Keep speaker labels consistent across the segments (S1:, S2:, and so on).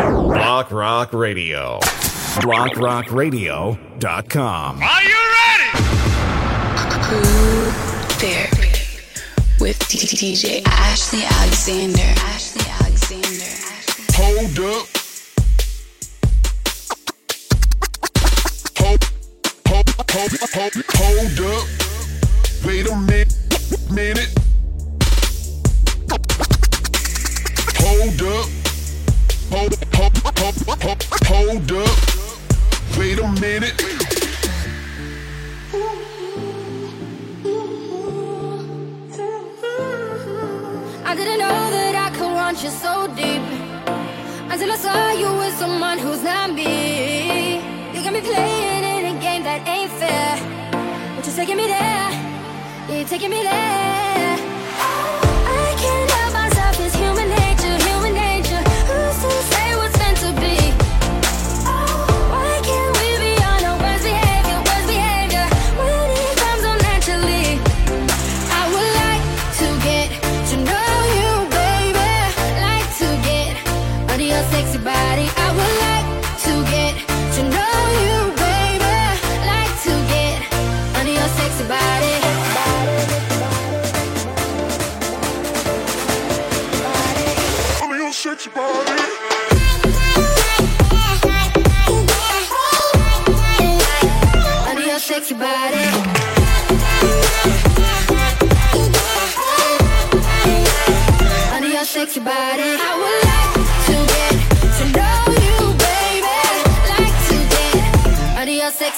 S1: Rock Rock Radio. RockRockRadio.com.
S2: Are you ready?
S3: Groove Therapy with DJ Ashley Alexander. Ashley Alexander.
S4: Hold up. Hold, hold, hold, hold, hold up. Wait a minute. minute.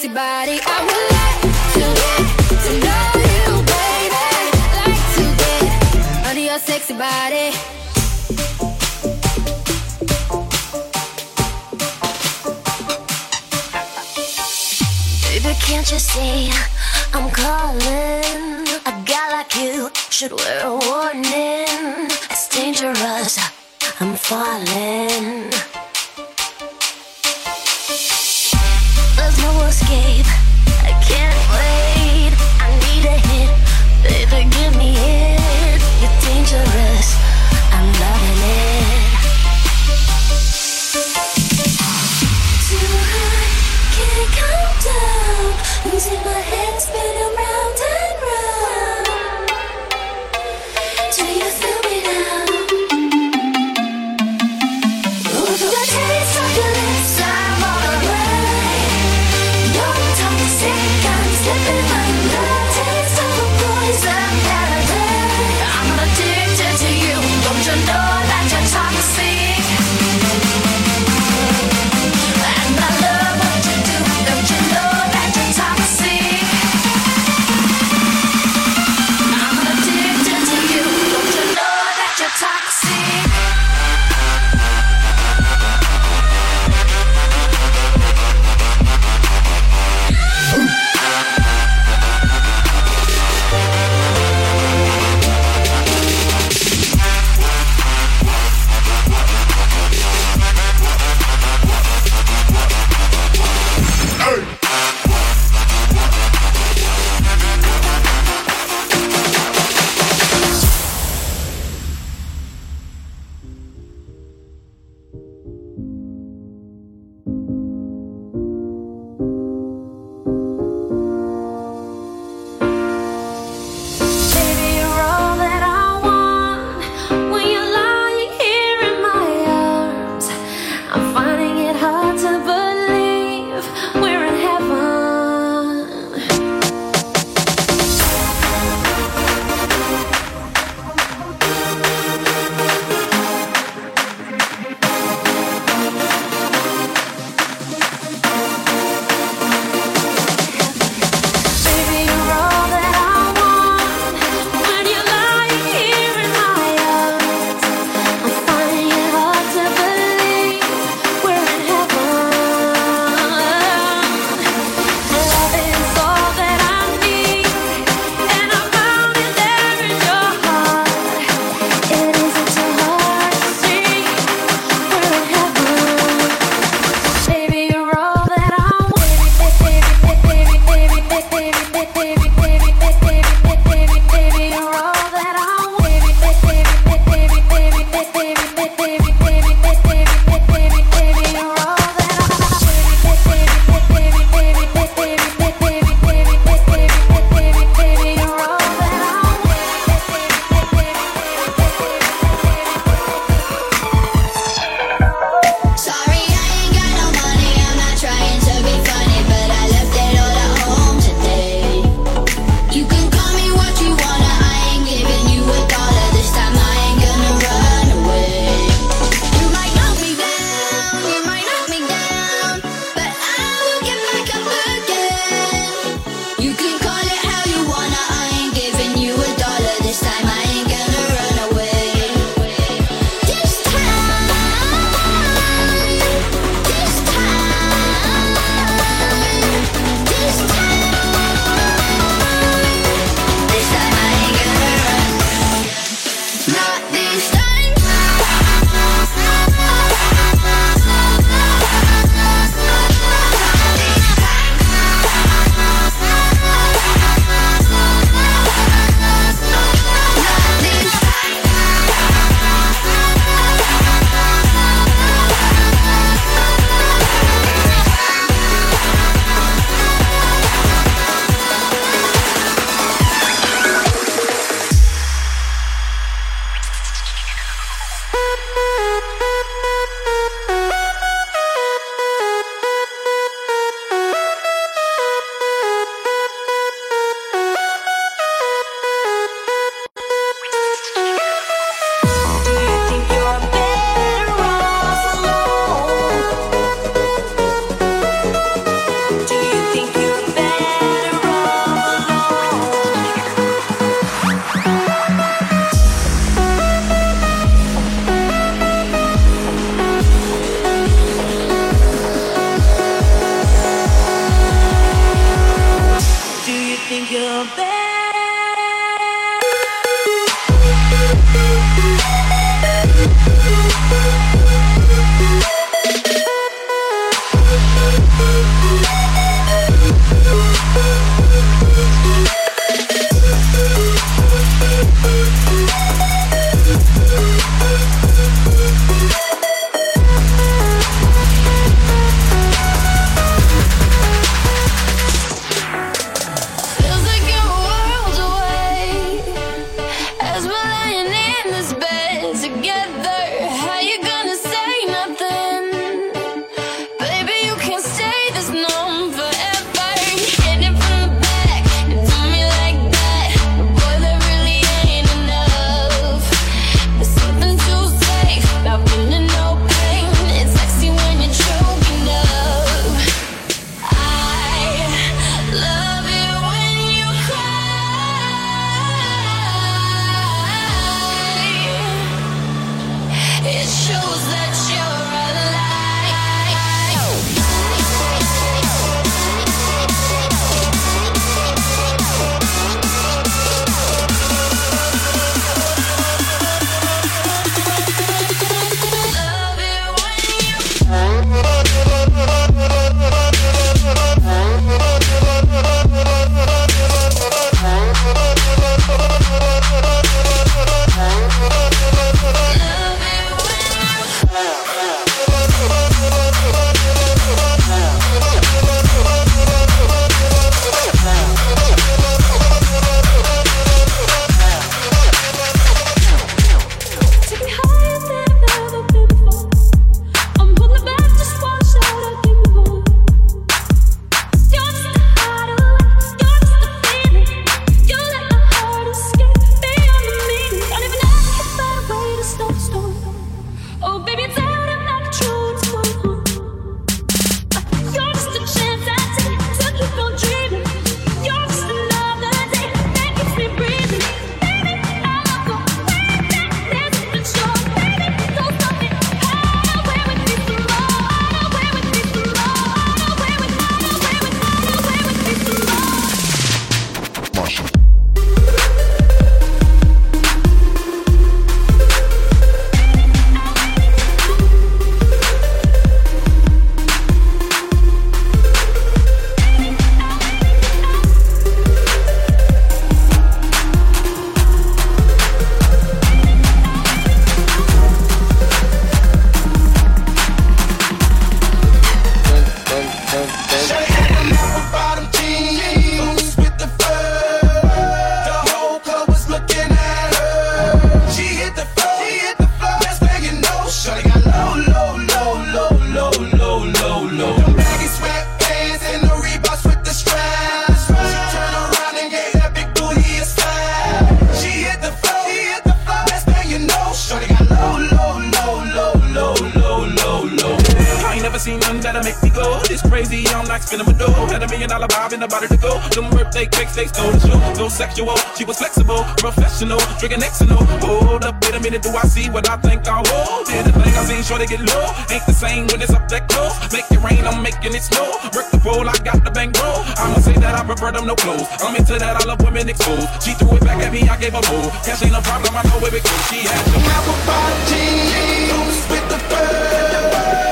S5: sexy body. I would like to get to know you, baby. Like to get under your sexy body. Baby,
S6: can't you see I'm calling? A guy like you should wear a warning. It's dangerous. I'm falling. There's no escape.
S2: Make me go. This crazy, I'm like spinning my dough. Had a million dollar vibe in the body to go. Them birthday cakes, they stole the show. So sexual, she was flexible, professional, drinking Xanol. Hold up, wait a minute, do I see what I think I will? Did the thing I seen, sure they get low. Ain't the same when it's up that close. Make it rain, I'm making it snow. Work the pole, I got the bank roll. I'ma say that I prefer them no clothes. I'm into that, I love women exposed. She threw it back at me, I gave her more. Cash ain't no problem, I know where it goes. She had pie jeans with the fur.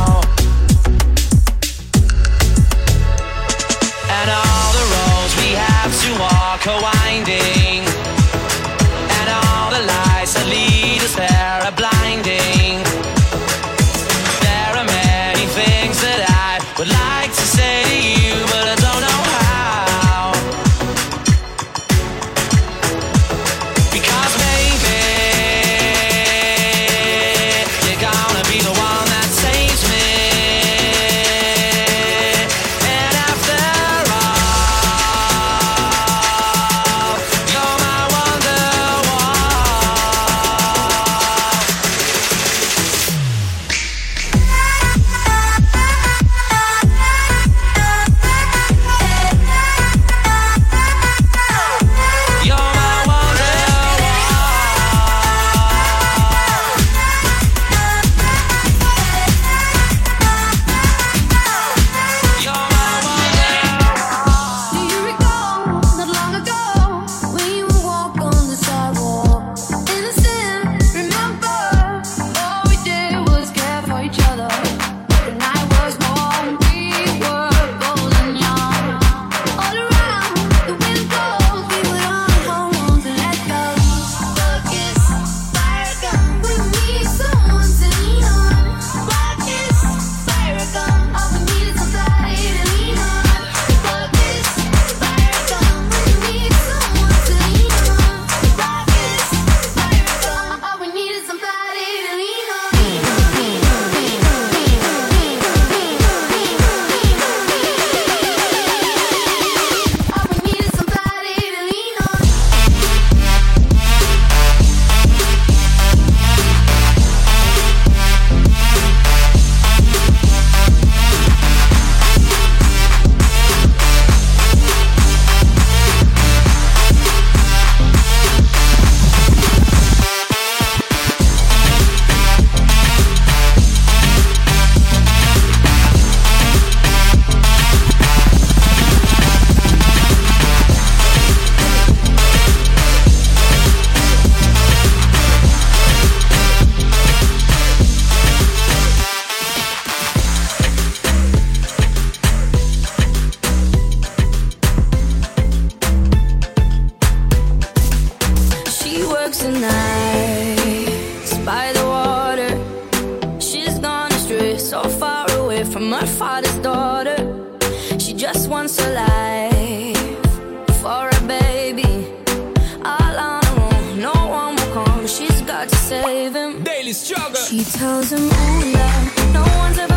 S5: just once a life for a baby. All on her own, no one will come. She's got to save him.
S7: Daily struggle.
S5: She tells him, Ooh, love, no one's a